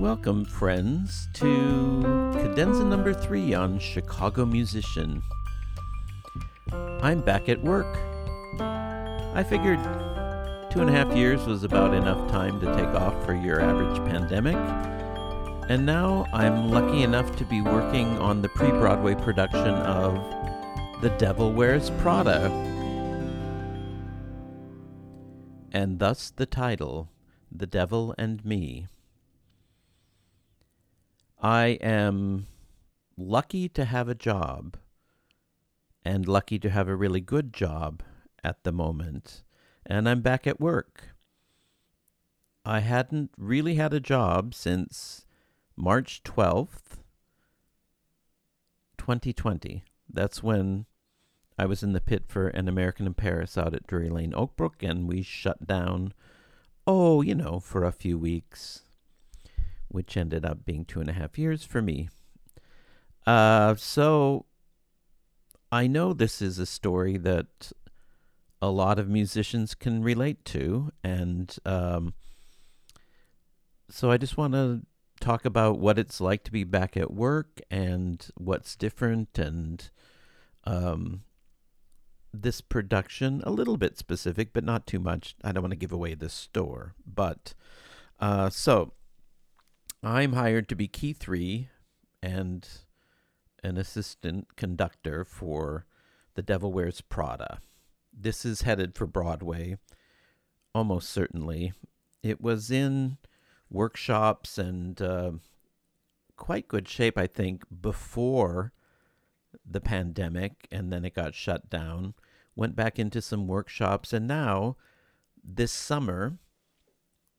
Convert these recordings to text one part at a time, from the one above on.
Welcome, friends, to cadenza number three on Chicago Musician. I'm back at work. I figured two and a half years was about enough time to take off for your average pandemic, and now I'm lucky enough to be working on the pre Broadway production of The Devil Wears Prada, and thus the title, The Devil and Me. I am lucky to have a job and lucky to have a really good job at the moment. And I'm back at work. I hadn't really had a job since March 12th, 2020. That's when I was in the pit for an American in Paris out at Drury Lane Oakbrook, and we shut down, oh, you know, for a few weeks which ended up being two and a half years for me. Uh, so I know this is a story that a lot of musicians can relate to, and um, so I just want to talk about what it's like to be back at work and what's different and um, this production a little bit specific but not too much i don't want to give away the store but uh, so I'm hired to be key three and an assistant conductor for The Devil Wears Prada. This is headed for Broadway, almost certainly. It was in workshops and uh, quite good shape, I think, before the pandemic, and then it got shut down. Went back into some workshops, and now this summer,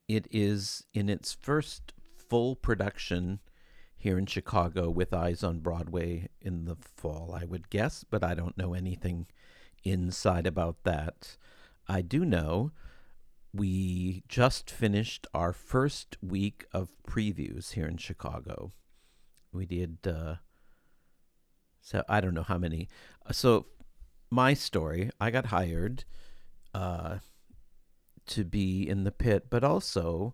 it is in its first full production here in Chicago with Eyes on Broadway in the fall, I would guess, but I don't know anything inside about that. I do know we just finished our first week of previews here in Chicago. We did, uh, so I don't know how many. So, my story I got hired uh, to be in the pit, but also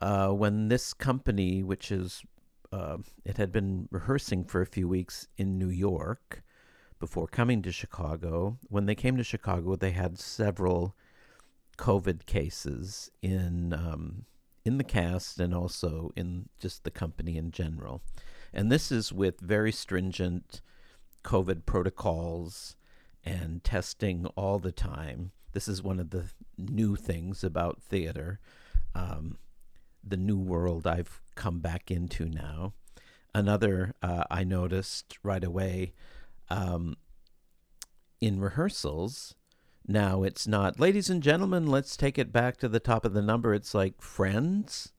uh, when this company, which is, uh, it had been rehearsing for a few weeks in New York before coming to Chicago. When they came to Chicago, they had several COVID cases in um, in the cast and also in just the company in general. And this is with very stringent COVID protocols and testing all the time. This is one of the new things about theater. Um, the new world I've come back into now. Another uh, I noticed right away um, in rehearsals. Now it's not, ladies and gentlemen, let's take it back to the top of the number. It's like, friends,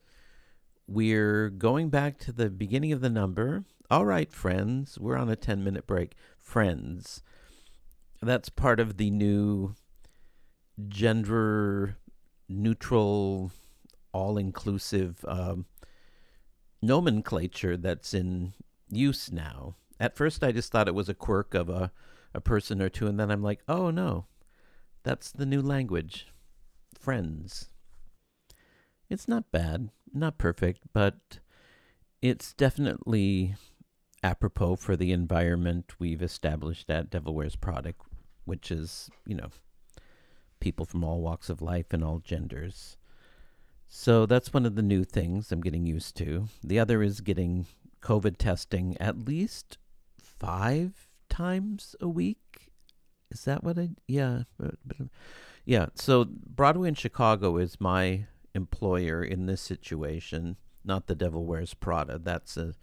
we're going back to the beginning of the number. All right, friends, we're on a 10 minute break. Friends. That's part of the new gender neutral all inclusive um, nomenclature that's in use now. At first, I just thought it was a quirk of a, a person or two, and then I'm like, oh no, that's the new language. Friends. It's not bad, not perfect, but it's definitely apropos for the environment we've established at Devil Wears Prada, which is, you know, people from all walks of life and all genders. So that's one of the new things I'm getting used to. The other is getting COVID testing at least five times a week. Is that what I? Yeah, yeah. So Broadway in Chicago is my employer in this situation, not the Devil Wears Prada. That's a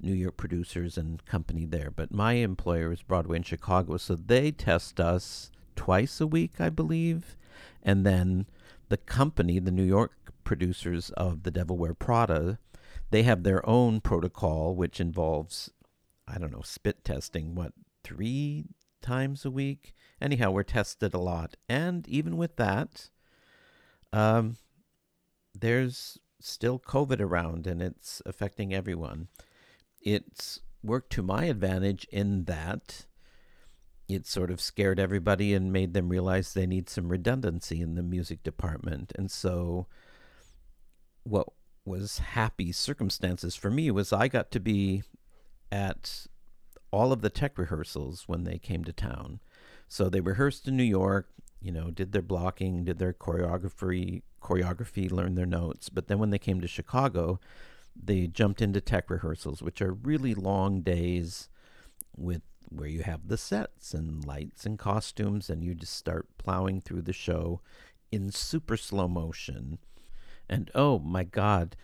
New York producers and company there. But my employer is Broadway in Chicago, so they test us twice a week, I believe, and then the company, the New York producers of The Devil Wear Prada, they have their own protocol, which involves, I don't know, spit testing, what, three times a week? Anyhow, we're tested a lot. And even with that, um, there's still COVID around and it's affecting everyone. It's worked to my advantage in that it sort of scared everybody and made them realize they need some redundancy in the music department. And so what was happy circumstances for me was I got to be at all of the tech rehearsals when they came to town. So they rehearsed in New York, you know, did their blocking, did their choreography, choreography, learned their notes. But then when they came to Chicago, they jumped into tech rehearsals, which are really long days with where you have the sets and lights and costumes and you just start plowing through the show in super slow motion. And oh my god,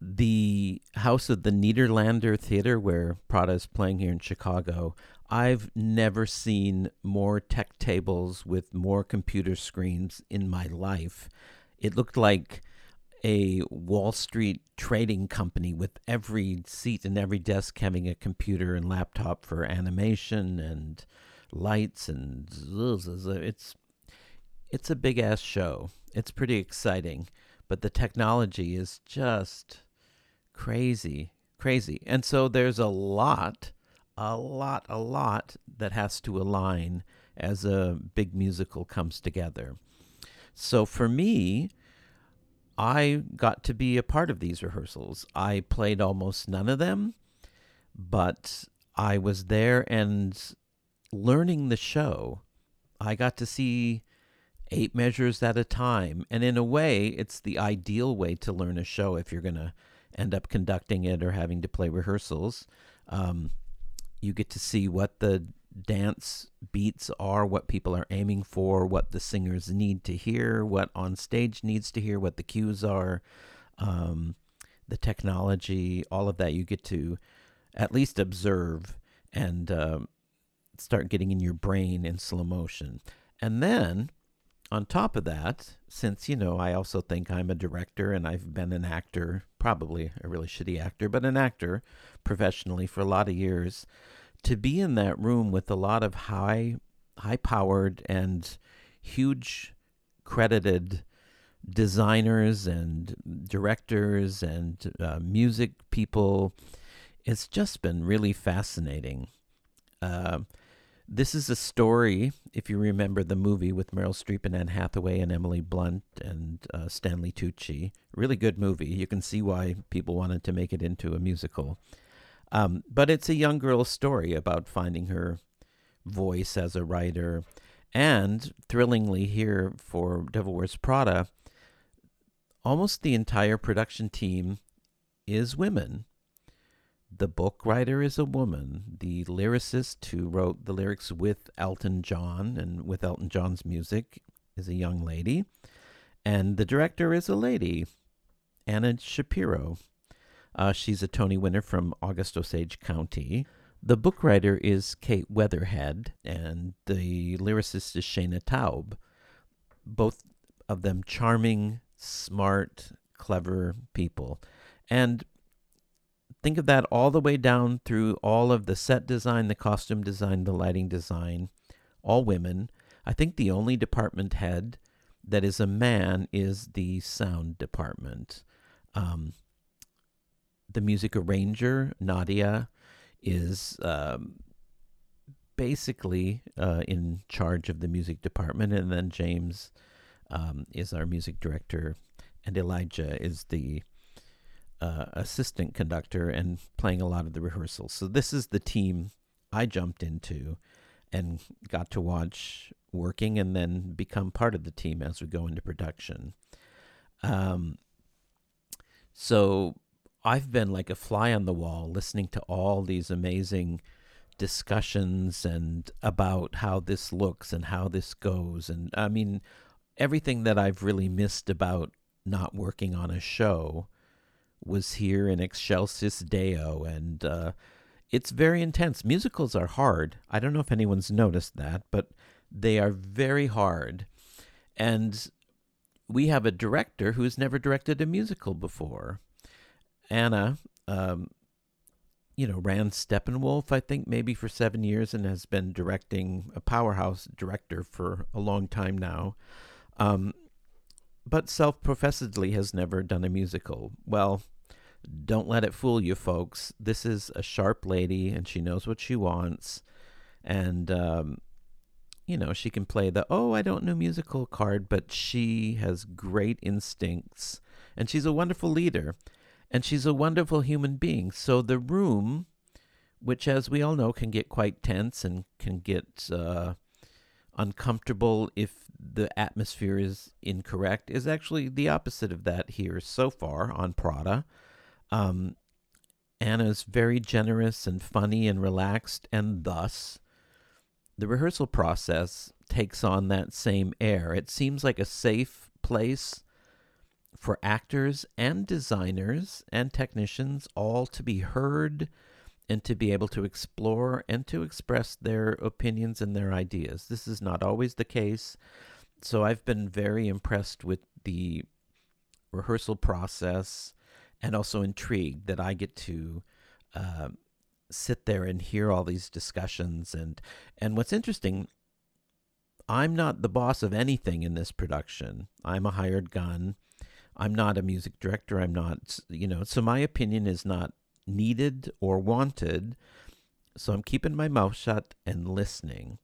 the house of the Nederlander Theater where Prada is playing here in Chicago, I've never seen more tech tables with more computer screens in my life. It looked like a Wall Street trading company with every seat and every desk having a computer and laptop for animation and lights and it's it's a big ass show. It's pretty exciting, but the technology is just crazy, crazy. And so there's a lot, a lot, a lot that has to align as a big musical comes together. So for me, I got to be a part of these rehearsals. I played almost none of them, but I was there and learning the show. I got to see eight measures at a time. And in a way, it's the ideal way to learn a show if you're going to end up conducting it or having to play rehearsals. Um, you get to see what the dance beats are, what people are aiming for, what the singers need to hear, what on stage needs to hear, what the cues are, um, the technology, all of that you get to at least observe and uh, start getting in your brain in slow motion. And then on top of that, since, you know, I also think I'm a director and I've been an actor, probably a really shitty actor, but an actor professionally for a lot of years, to be in that room with a lot of high high powered and huge credited designers and directors and uh, music people it's just been really fascinating. Uh, this is a story if you remember the movie with meryl streep and anne hathaway and emily blunt and uh, stanley tucci really good movie you can see why people wanted to make it into a musical um, but it's a young girl's story about finding her voice as a writer. And thrillingly, here for Devil Wears Prada, almost the entire production team is women. The book writer is a woman. The lyricist who wrote the lyrics with Elton John and with Elton John's music is a young lady. And the director is a lady, Anna Shapiro. Uh, she's a Tony winner from August Osage County. The book writer is Kate Weatherhead, and the lyricist is Shaina Taub. Both of them charming, smart, clever people. And think of that all the way down through all of the set design, the costume design, the lighting design, all women. I think the only department head that is a man is the sound department. Um, the music arranger, Nadia, is um, basically uh, in charge of the music department, and then James um, is our music director, and Elijah is the uh, assistant conductor and playing a lot of the rehearsals. So this is the team I jumped into and got to watch working and then become part of the team as we go into production. Um, so I've been like a fly on the wall listening to all these amazing discussions and about how this looks and how this goes. And I mean, everything that I've really missed about not working on a show was here in Excelsis Deo. And uh, it's very intense. Musicals are hard. I don't know if anyone's noticed that, but they are very hard. And we have a director who's never directed a musical before. Anna, um, you know, ran Steppenwolf, I think, maybe for seven years and has been directing a powerhouse director for a long time now. Um, but self professedly has never done a musical. Well, don't let it fool you, folks. This is a sharp lady and she knows what she wants. And, um, you know, she can play the, oh, I don't know musical card, but she has great instincts and she's a wonderful leader, and she's a wonderful human being. So the room, which, as we all know, can get quite tense and can get uh, uncomfortable if the atmosphere is incorrect, is actually the opposite of that here so far on Prada. Um, Anna's very generous and funny and relaxed, and thus the rehearsal process takes on that same air. It seems like a safe place for actors and designers and technicians all to be heard and to be able to explore and to express their opinions and their ideas. This is not always the case. So I've been very impressed with the rehearsal process and also intrigued that I get to uh, sit there and hear all these discussions and and what's interesting I'm not the boss of anything in this production. I'm a hired gun. I'm not a music director. I'm not, you know, so my opinion is not needed or wanted. So I'm keeping my mouth shut and listening.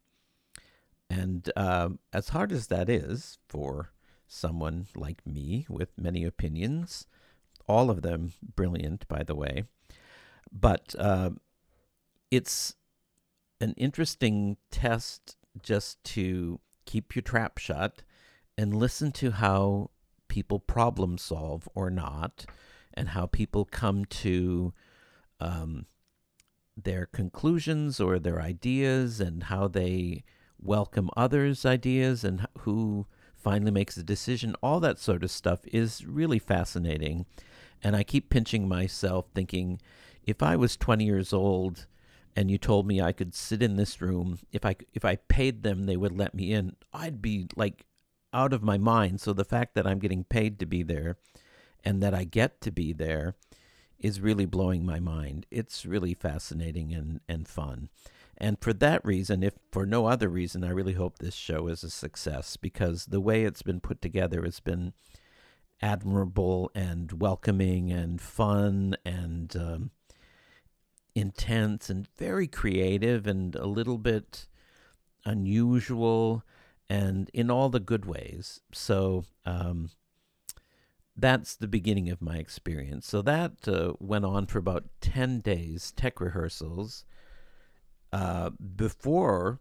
And uh, as hard as that is for someone like me with many opinions, all of them brilliant, by the way, but uh, it's an interesting test just to keep your trap shut and listen to how people problem solve or not, and how people come to um, their conclusions or their ideas, and how they welcome others' ideas, and who finally makes a decision. All that sort of stuff is really fascinating. And I keep pinching myself, thinking, if I was 20 years old and you told me I could sit in this room, if I if I paid them, they would let me in. I'd be like out of my mind. So the fact that I'm getting paid to be there and that I get to be there is really blowing my mind. It's really fascinating and, and fun. And for that reason, if for no other reason, I really hope this show is a success because the way it's been put together has been admirable and welcoming and fun and um, intense and very creative and a little bit unusual and in all the good ways. So um, that's the beginning of my experience. So that uh, went on for about 10 days, tech rehearsals, uh, before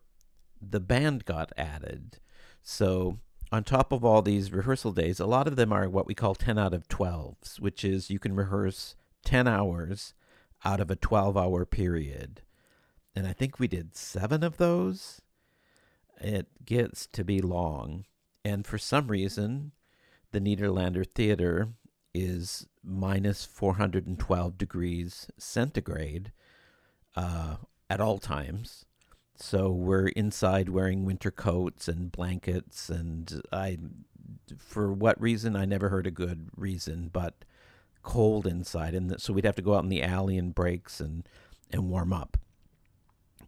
the band got added. So on top of all these rehearsal days, a lot of them are what we call 10 out of 12s, which is you can rehearse 10 hours out of a 12 hour period. And I think we did seven of those it gets to be long. And for some reason, the Nederlander Theater is minus 412 degrees centigrade uh, at all times. So we're inside wearing winter coats and blankets, and I, for what reason, I never heard a good reason, but cold inside, and so we'd have to go out in the alley and breaks and and warm up.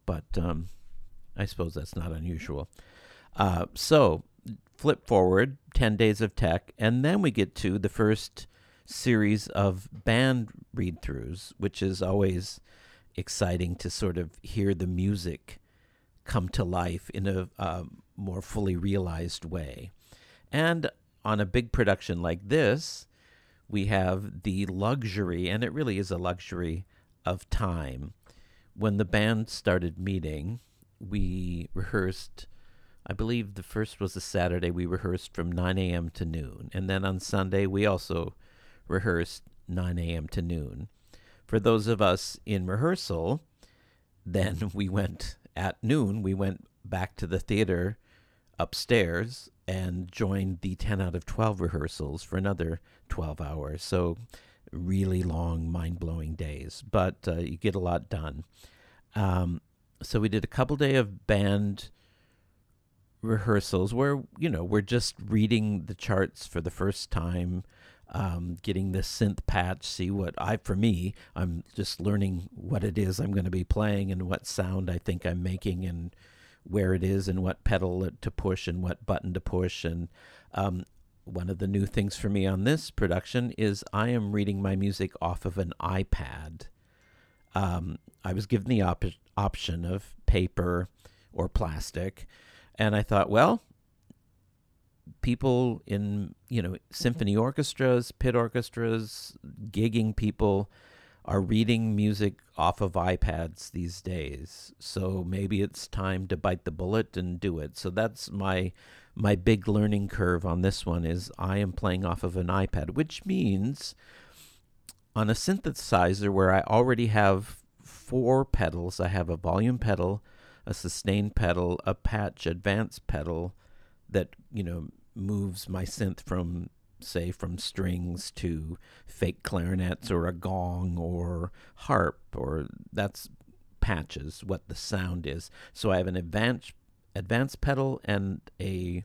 But um, I suppose that's not unusual. Uh, so, flip forward 10 days of tech, and then we get to the first series of band read throughs, which is always exciting to sort of hear the music come to life in a more fully realized way. And on a big production like this, we have the luxury, and it really is a luxury, of time. When the band started meeting, we rehearsed. I believe the first was a Saturday. We rehearsed from 9 a.m. to noon. And then on Sunday, we also rehearsed 9 a.m. to noon. For those of us in rehearsal, then we went at noon, we went back to the theater upstairs and joined the 10 out of 12 rehearsals for another 12 hours. So, really long, mind blowing days, but uh, you get a lot done. Um, so we did a couple day of band rehearsals where you know we're just reading the charts for the first time um, getting the synth patch see what i for me i'm just learning what it is i'm going to be playing and what sound i think i'm making and where it is and what pedal to push and what button to push and um, one of the new things for me on this production is i am reading my music off of an ipad um, I was given the op- option of paper or plastic. And I thought, well, people in you know mm-hmm. symphony orchestras, pit orchestras, gigging people are reading music off of iPads these days. So maybe it's time to bite the bullet and do it. So that's my my big learning curve on this one is I am playing off of an iPad, which means on a synthesizer where I already have four pedals, I have a volume pedal, a sustain pedal, a patch advance pedal that, you know, moves my synth from say from strings to fake clarinets or a gong or harp or that's patches what the sound is. So i have an advanced advanced pedal and a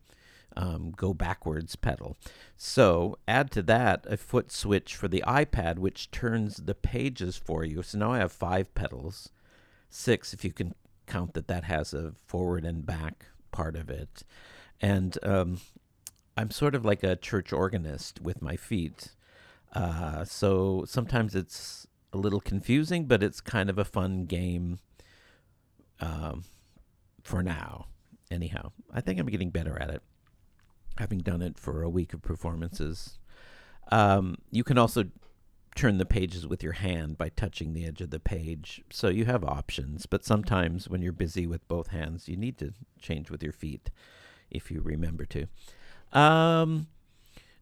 um, go backwards pedal. So add to that a foot switch for the ipad which turns the pages for you. So now i have five pedals. Six if you can count that that has a forward and back part of it and um, I'm sort of like a church organist with my feet. Uh, so sometimes it's a little confusing, but it's kind of a fun game um, for now. Anyhow, I think I'm getting better at it, having done it for a week of performances. Um, you can also turn the pages with your hand by touching the edge of the page. So you have options, but sometimes when you're busy with both hands, you need to change with your feet if you remember to. Um,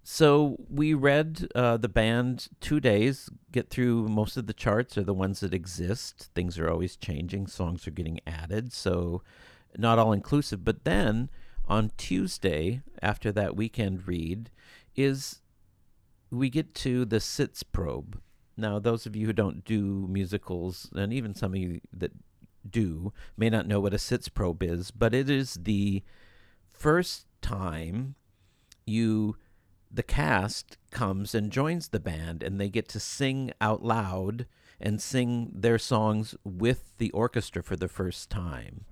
so we read uh, the band two days, get through most of the charts are the ones that exist. Things are always changing, songs are getting added, so not all inclusive. But then on Tuesday, after that weekend read, is we get to the Sitzprobe. Now, those of you who don't do musicals, and even some of you that do, may not know what a Sitzprobe is, but it is the first time you the cast comes and joins the band and they get to sing out loud and sing their songs with the orchestra for the first time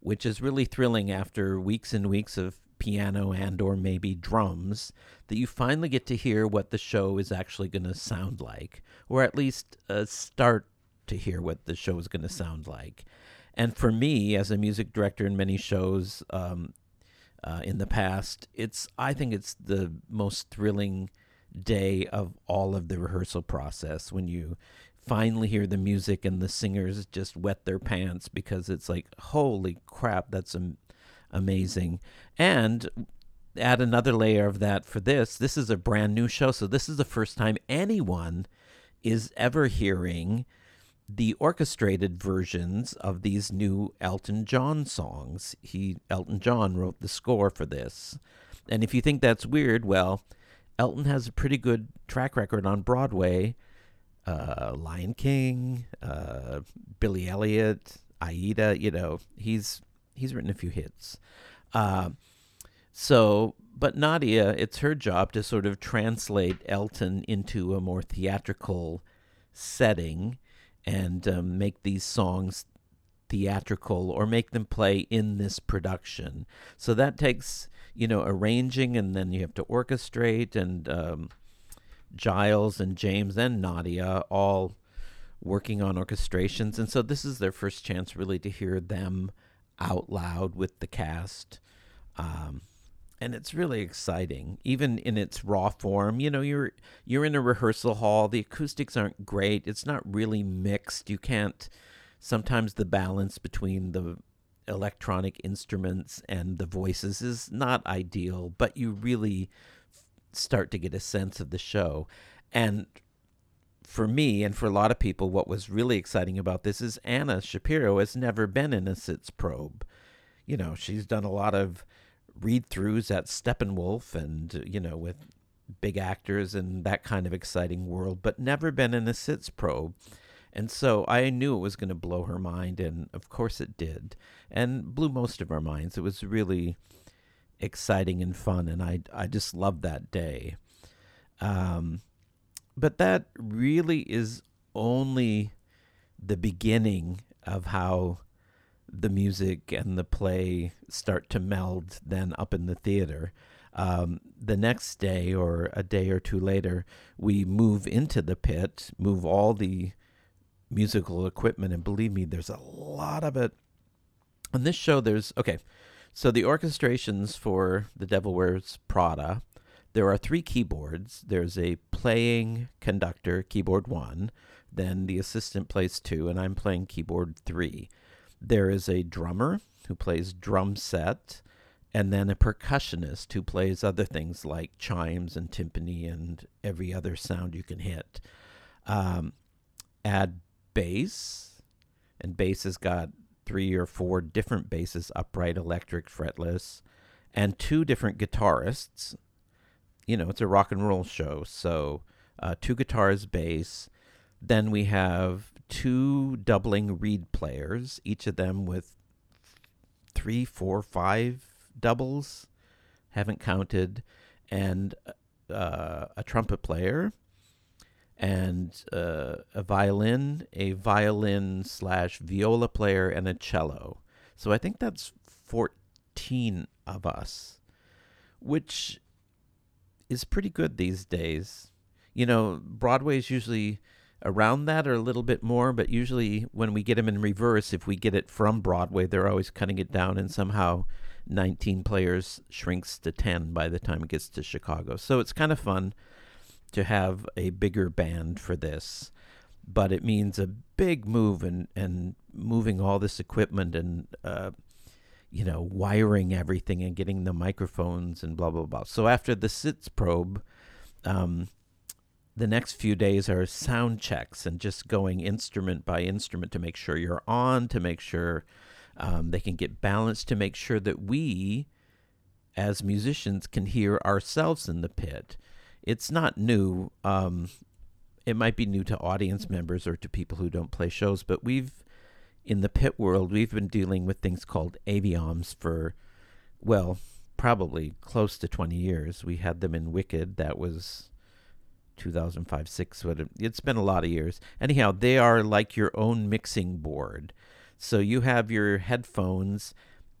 which is really thrilling after weeks and weeks of piano and or maybe drums that you finally get to hear what the show is actually going to sound like or at least uh, start to hear what the show is going to sound like and for me as a music director in many shows um, uh, in the past. It's I think it's the most thrilling day of all of the rehearsal process when you finally hear the music and the singers just wet their pants because it's like holy crap that's am- amazing and add another layer of that for this this is a brand new show so this is the first time anyone is ever hearing the orchestrated versions of these new Elton John songs. He Elton John wrote the score for this. And if you think that's weird, well, Elton has a pretty good track record on Broadway. Uh, Lion King, uh, Billy Elliot, Aida, you know, he's he's written a few hits. Uh, so, but Nadia, it's her job to sort of translate Elton into a more theatrical setting and um, make these songs theatrical or make them play in this production. So that takes, you know, arranging and then you have to orchestrate and um, Giles and James and Nadia all working on orchestrations. And so this is their first chance really to hear them out loud with the cast. Um, and it's really exciting even in its raw form. You know you're you're in a rehearsal hall. The acoustics aren't great. It's not really mixed. You can't sometimes the balance between the electronic instruments and the voices is not ideal but you really start to get a sense of the show. And for me and for a lot of people what was really exciting about this is Anna Shapiro has never been in a Sitzprobe you know she's done a lot of read throughs at Steppenwolf and, you know, with big actors and that kind of exciting world, but never been in a Sitzprobe. And so I knew it was going to blow her mind, and of course it did, and blew most of our minds. It was really exciting and fun, and I I just loved that day. Um, but that really is only the beginning of how the music and the play start to meld then up in the theater. Um, the next day or a day or two later, we move into the pit, move all the musical equipment, and believe me, there's a lot of it. On this show, there's okay. So the orchestrations for The Devil Wears Prada, there are three keyboards. There's a playing conductor, keyboard one. Then the assistant plays two, and I'm playing keyboard three. There is a drummer who plays drum set, and then a percussionist who plays other things like chimes and timpani and every other sound you can hit. Um, add bass, and bass has got three or four different basses upright, electric, fretless, and two different guitarists. You know, it's a rock and roll show, so uh, two guitars, bass. Then we have two doubling reed players, each of them with three, four, five doubles. Haven't counted, and uh, a trumpet player and uh, a violin, a violin slash viola player, and a cello. So I think that's 14 of us, which is pretty good these days. You know, Broadway's usually around that or a little bit more, but usually when we get them in reverse, if we get it from Broadway, they're always cutting it down, and somehow 19 players shrinks to 10 by the time it gets to Chicago. So it's kind of fun to have a bigger band for this, but it means a big move and and moving all this equipment and uh, you know wiring everything and getting the microphones and blah blah blah. So after the Sitzprobe, um, the next few days are sound checks and just going instrument by instrument to make sure you're on, to make sure um, they can get balanced, to make sure that we as musicians can hear ourselves in the pit it's not new. Um, it might be new to audience members or to people who don't play shows, but we've in the pit world we've been dealing with things called avioms for well probably close to 20 years. We had them in Wicked. That was 2005 6 But it's been a lot of years anyhow they are like your own mixing board so you have your headphones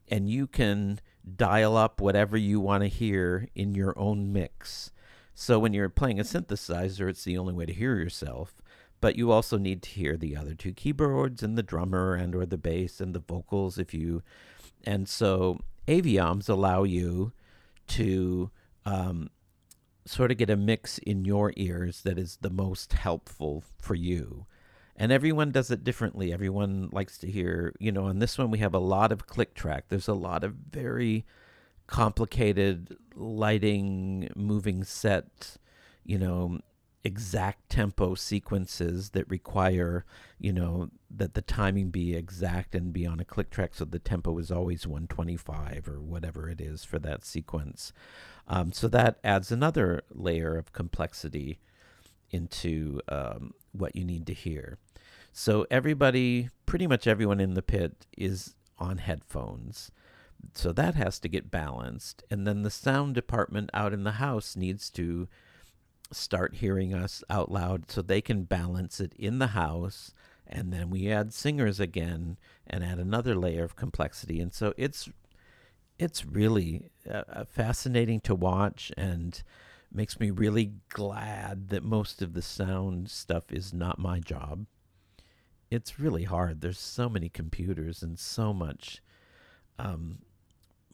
and you can dial up whatever you want to hear in your own mix so when you're playing a synthesizer, it's the only way to hear yourself. But you also need to hear the other two keyboards and the drummer and or the bass and the vocals if you and so avioms allow you to um, sort of get a mix in your ears that is the most helpful for you. And everyone does it differently. Everyone likes to hear, you know, on this one we have a lot of click track. There's a lot of very complicated lighting, moving set, you know, exact tempo sequences that require, you know, that the timing be exact and be on a click track so the tempo is always 125 or whatever it is for that sequence. Um, so that adds another layer of complexity into um, what you need to hear. So everybody, pretty much everyone in the pit is on headphones. So that has to get balanced. And then the sound department out in the house needs to start hearing us out loud so they can balance it in the house. And then we add singers again and add another layer of complexity. And so it's it's really uh, fascinating to watch and makes me really glad that most of the sound stuff is not my job. It's really hard. There's so many computers and so much um,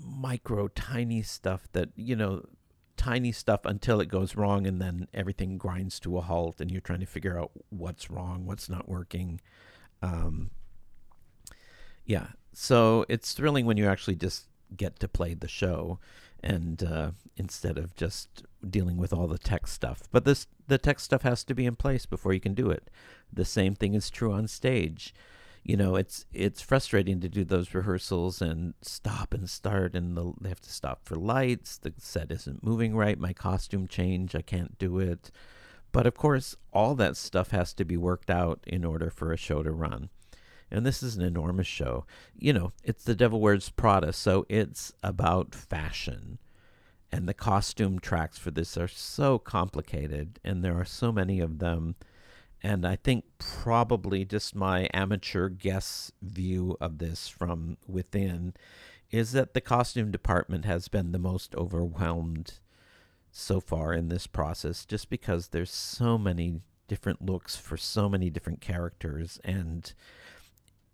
micro tiny stuff that you know tiny stuff until it goes wrong and then everything grinds to a halt and you're trying to figure out what's wrong what's not working. Um, yeah so it's thrilling when you actually just get to play the show and uh, instead of just dealing with all the tech stuff. But this the tech stuff has to be in place before you can do it. The same thing is true on stage you know, it's it's frustrating to do those rehearsals and stop and start, and the, they have to stop for lights. The set isn't moving right. My costume change, I can't do it. But of course, all that stuff has to be worked out in order for a show to run. And this is an enormous show. You know, it's the Devil Wears Prada, so it's about fashion. And the costume tracks for this are so complicated, and there are so many of them and I think probably just my amateur guess view of this from within is that the costume department has been the most overwhelmed so far in this process just because there's so many different looks for so many different characters and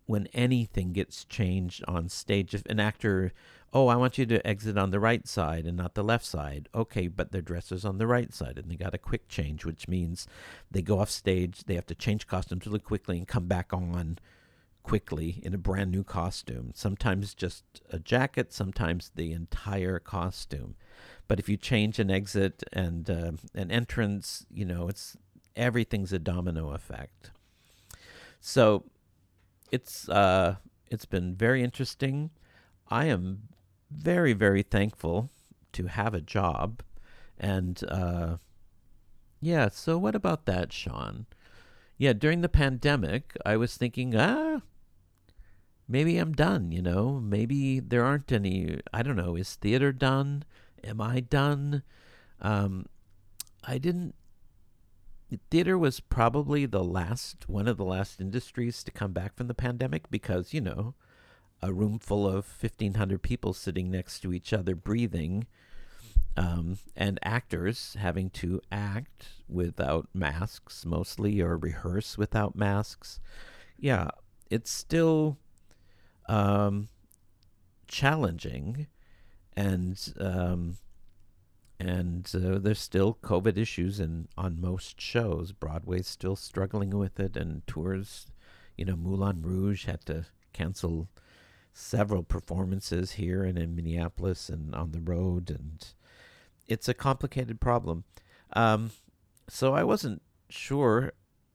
when anything gets changed on stage. If an actor, oh, I want you to exit on the right side and not the left side. Okay, but their dress is on the right side and they got a quick change, which means they go off stage, they have to change costumes really quickly and come back on quickly in a brand new costume. Sometimes just a jacket, sometimes the entire costume. But if you change an exit and uh, an entrance, you know, it's everything's a domino effect. So it's uh, it's been very interesting. I am very very thankful to have a job, and uh, yeah. So what about that, Sean? Yeah, during the pandemic, I was thinking, ah, maybe I'm done. You know, maybe there aren't any. I don't know. Is theater done? Am I done? Um, I didn't theater was probably the last one of the last industries to come back from the pandemic because you know a room full of 1500 people sitting next to each other breathing um, and actors having to act without masks mostly or rehearse without masks. Yeah it's still um, challenging and um, and uh, there's still COVID issues in on most shows. Broadway's still struggling with it, and tours, you know, Moulin Rouge had to cancel several performances here and in Minneapolis and on the road, and it's a complicated problem. Um, so I wasn't sure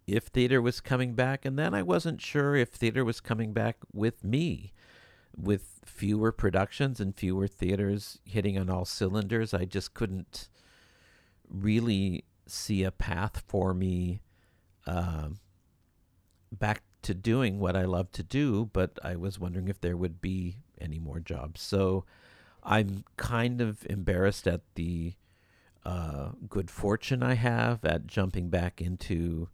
if theater was coming back, and then I wasn't sure if theater was coming back with me with fewer productions and fewer theaters hitting on all cylinders, I just couldn't really see a path for me uh, back to doing what I love to do. But I was wondering if there would be any more jobs. So I'm kind of embarrassed at the uh, good fortune I have at jumping back into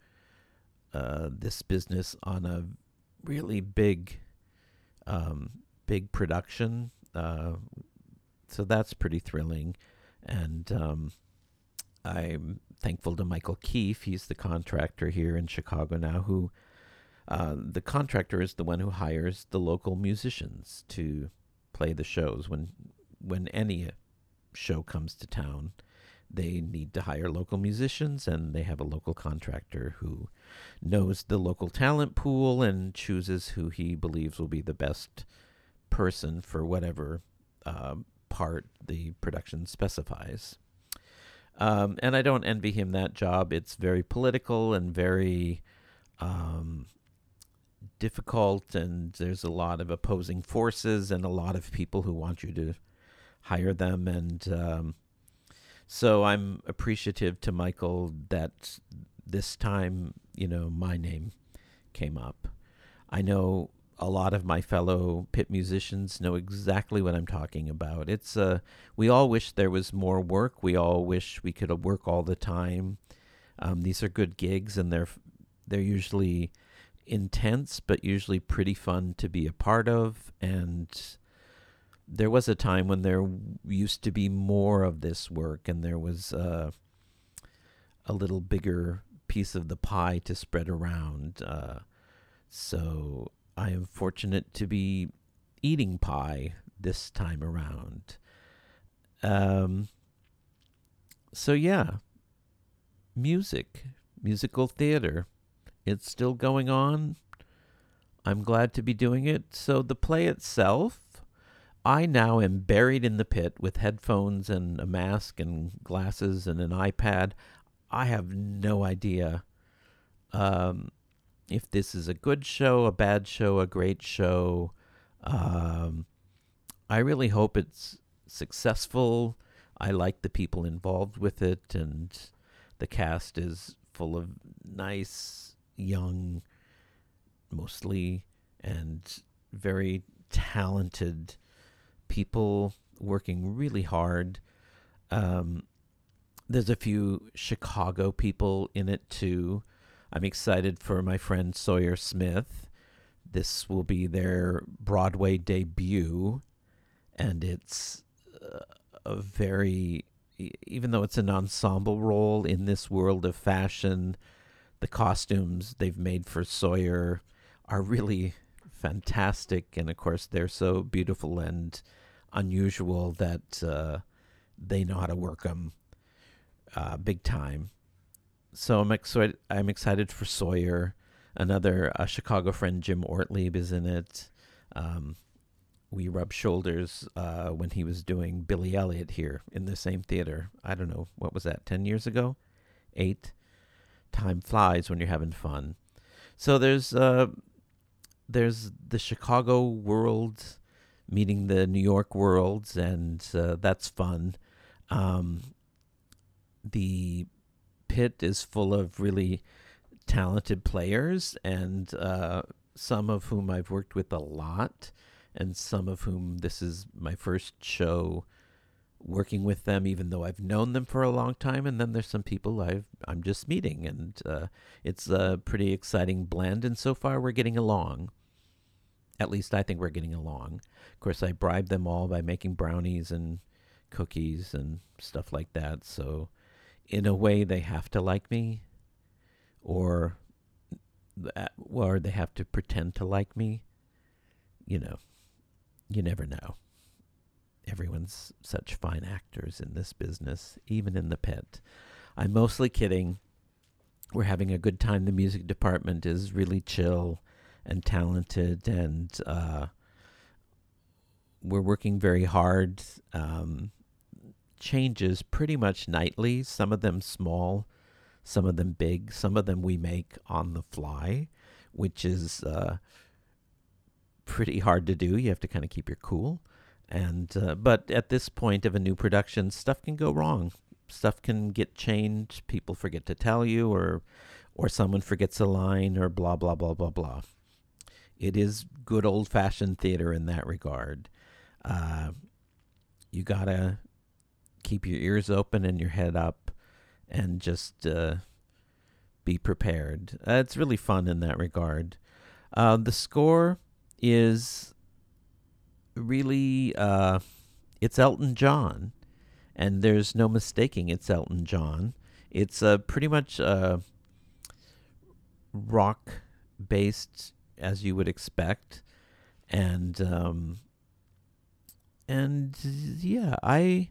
uh, this business on a really big um, big production. Uh, so that's pretty thrilling. And um, I'm thankful to Michael Keefe. He's the contractor here in Chicago now, who uh, the contractor is the one who hires the local musicians to play the shows. When when any show comes to town, they need to hire local musicians, and they have a local contractor who knows the local talent pool and chooses who he believes will be the best person for whatever uh, part the production specifies. Um, and I don't envy him that job. It's very political and very um, difficult, and there's a lot of opposing forces and a lot of people who want you to hire them. And um, so I'm appreciative to Michael that this time, you know, my name came up. I know a lot of my fellow pit musicians know exactly what I'm talking about. It's uh, we all wish there was more work. We all wish we could work all the time. Um, these are good gigs, and they're they're usually intense, but usually pretty fun to be a part of. And there was a time when there used to be more of this work, and there was uh, a little bigger piece of the pie to spread around. Uh, so I am fortunate to be eating pie this time around. Um, so, yeah, music, musical theater, it's still going on. I'm glad to be doing it. So, the play itself, I now am buried in the pit with headphones and a mask and glasses and an iPad. I have no idea. Um, if this is a good show, a bad show, a great show. Um, I really hope it's successful. I like the people involved with it, and the cast is full of nice, young, mostly, and very talented people working really hard. Um, there's a few Chicago people in it too. I'm excited for my friend Sawyer Smith. This will be their Broadway debut, and it's uh, a very, even though it's an ensemble role in this world of fashion, the costumes they've made for Sawyer are really fantastic, and of course they're so beautiful and unusual that uh, they know how to work them uh, big time. So I'm excited. I'm excited for Sawyer. Another uh, Chicago friend, Jim Ortlieb, is in it. Um, we rubbed shoulders uh, when he was doing Billy Elliot here in the same theater. I don't know what was that, ten years ago, eight. Time flies when you're having fun. So there's uh, there's the Chicago world meeting the New York worlds, and uh, that's fun. Um, the pit is full of really talented players, and uh, some of whom I've worked with a lot, and some of whom this is my first show working with them, even though I've known them for a long time. And then there's some people I've I'm just meeting, and uh, it's a pretty exciting blend. And so far, we're getting along. At least I think we're getting along. Of course, I bribe them all by making brownies and cookies and stuff like that. So, in a way, they have to like me, or or they have to pretend to like me. You know, you never know. Everyone's such fine actors in this business, even in the pit. I'm mostly kidding. We're having a good time. The music department is really chill and talented, and uh, we're working very hard. Um, changes pretty much nightly, some of them small, some of them big, some of them we make on the fly, which is uh, pretty hard to do. You have to kind of keep your cool. And uh, but at this point of a new production, stuff can go wrong. Stuff can get changed. People forget to tell you, or or someone forgets a line, or blah blah blah blah blah. It is good old fashioned theater in that regard. Uh, you gotta keep your ears open and your head up, and just uh, be prepared. Uh, it's really fun in that regard. Uh, the score is really uh, it's Elton John, and there's no mistaking it's Elton John. It's uh, pretty much uh, rock based as you would expect, and um, and yeah, I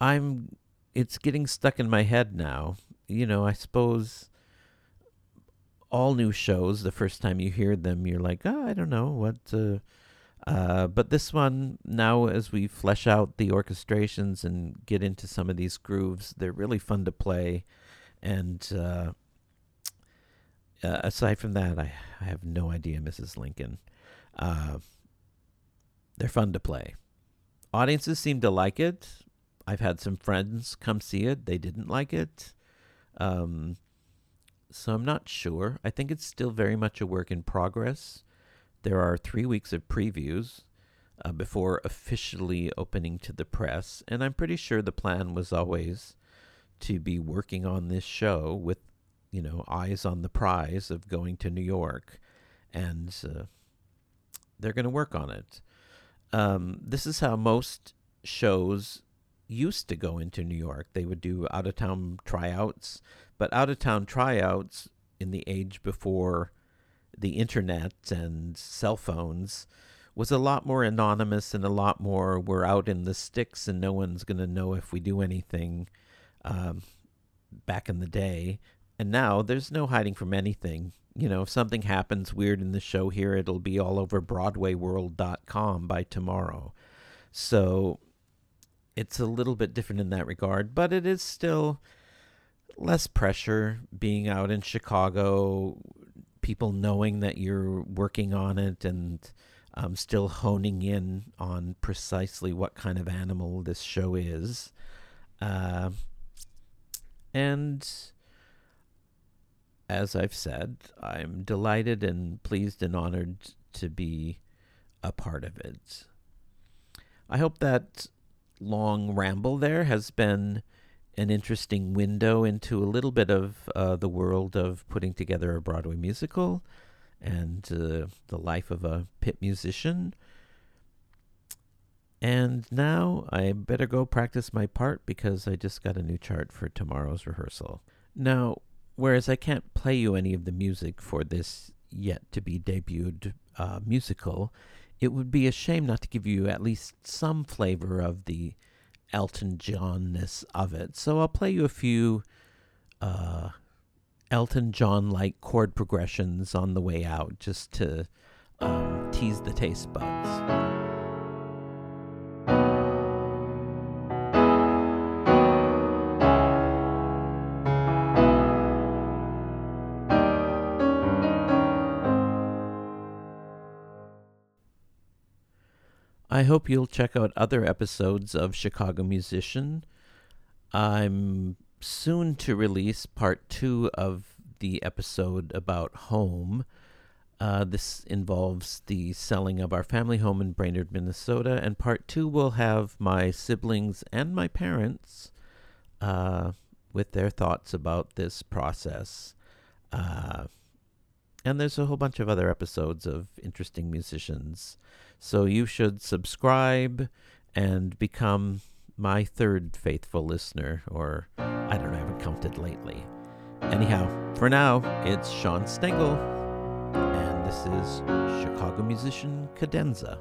I'm it's getting stuck in my head now. You know, I suppose all new shows, the first time you hear them, you're like, oh, I don't know what. Uh, uh, but this one, now as we flesh out the orchestrations and get into some of these grooves, they're really fun to play. And uh, uh, aside from that, I, I have no idea, Mrs. Lincoln. Uh, they're fun to play. Audiences seem to like it. I've had some friends come see it. They didn't like it. Um, so I'm not sure. I think it's still very much a work in progress. There are three weeks of previews uh, before officially opening to the press, and I'm pretty sure the plan was always to be working on this show with, you know, eyes on the prize of going to New York, and uh, they're going to work on it. Um, this is how most shows used to go into New York. They would do out of town tryouts, but out of town tryouts in the age before the internet and cell phones was a lot more anonymous and a lot more we're out in the sticks and no one's going to know if we do anything um, back in the day. And now there's no hiding from anything. You know, if something happens weird in the show here, it'll be all over BroadwayWorld.com by tomorrow. So it's a little bit different in that regard, but it is still less pressure being out in Chicago, people knowing that you're working on it and um, still honing in on precisely what kind of animal this show is. Uh, and as I've said, I'm delighted and pleased and honored to be a part of it. I hope that long ramble there has been an interesting window into a little bit of uh, the world of putting together a Broadway musical and uh, the life of a pit musician. And now I better go practice my part because I just got a new chart for tomorrow's rehearsal. Now, whereas I can't play you any of the music for this yet to be debuted uh, musical, it would be a shame not to give you at least some flavor of the Elton Johnness of it. So I'll play you a few uh, Elton John like chord progressions on the way out just to um, tease the taste buds. I hope you'll check out other episodes of Chicago Musician. I'm soon to release part two of the episode about home. Uh, this involves the selling of our family home in Brainerd, Minnesota, and part two will have my siblings and my parents uh, with their thoughts about this process. Uh, and there's a whole bunch of other episodes of interesting musicians so you should subscribe and become my third faithful listener, or I don't know, I haven't counted lately. Anyhow, for now, it's Sean Stengel, and this is Chicago musician Cadenza.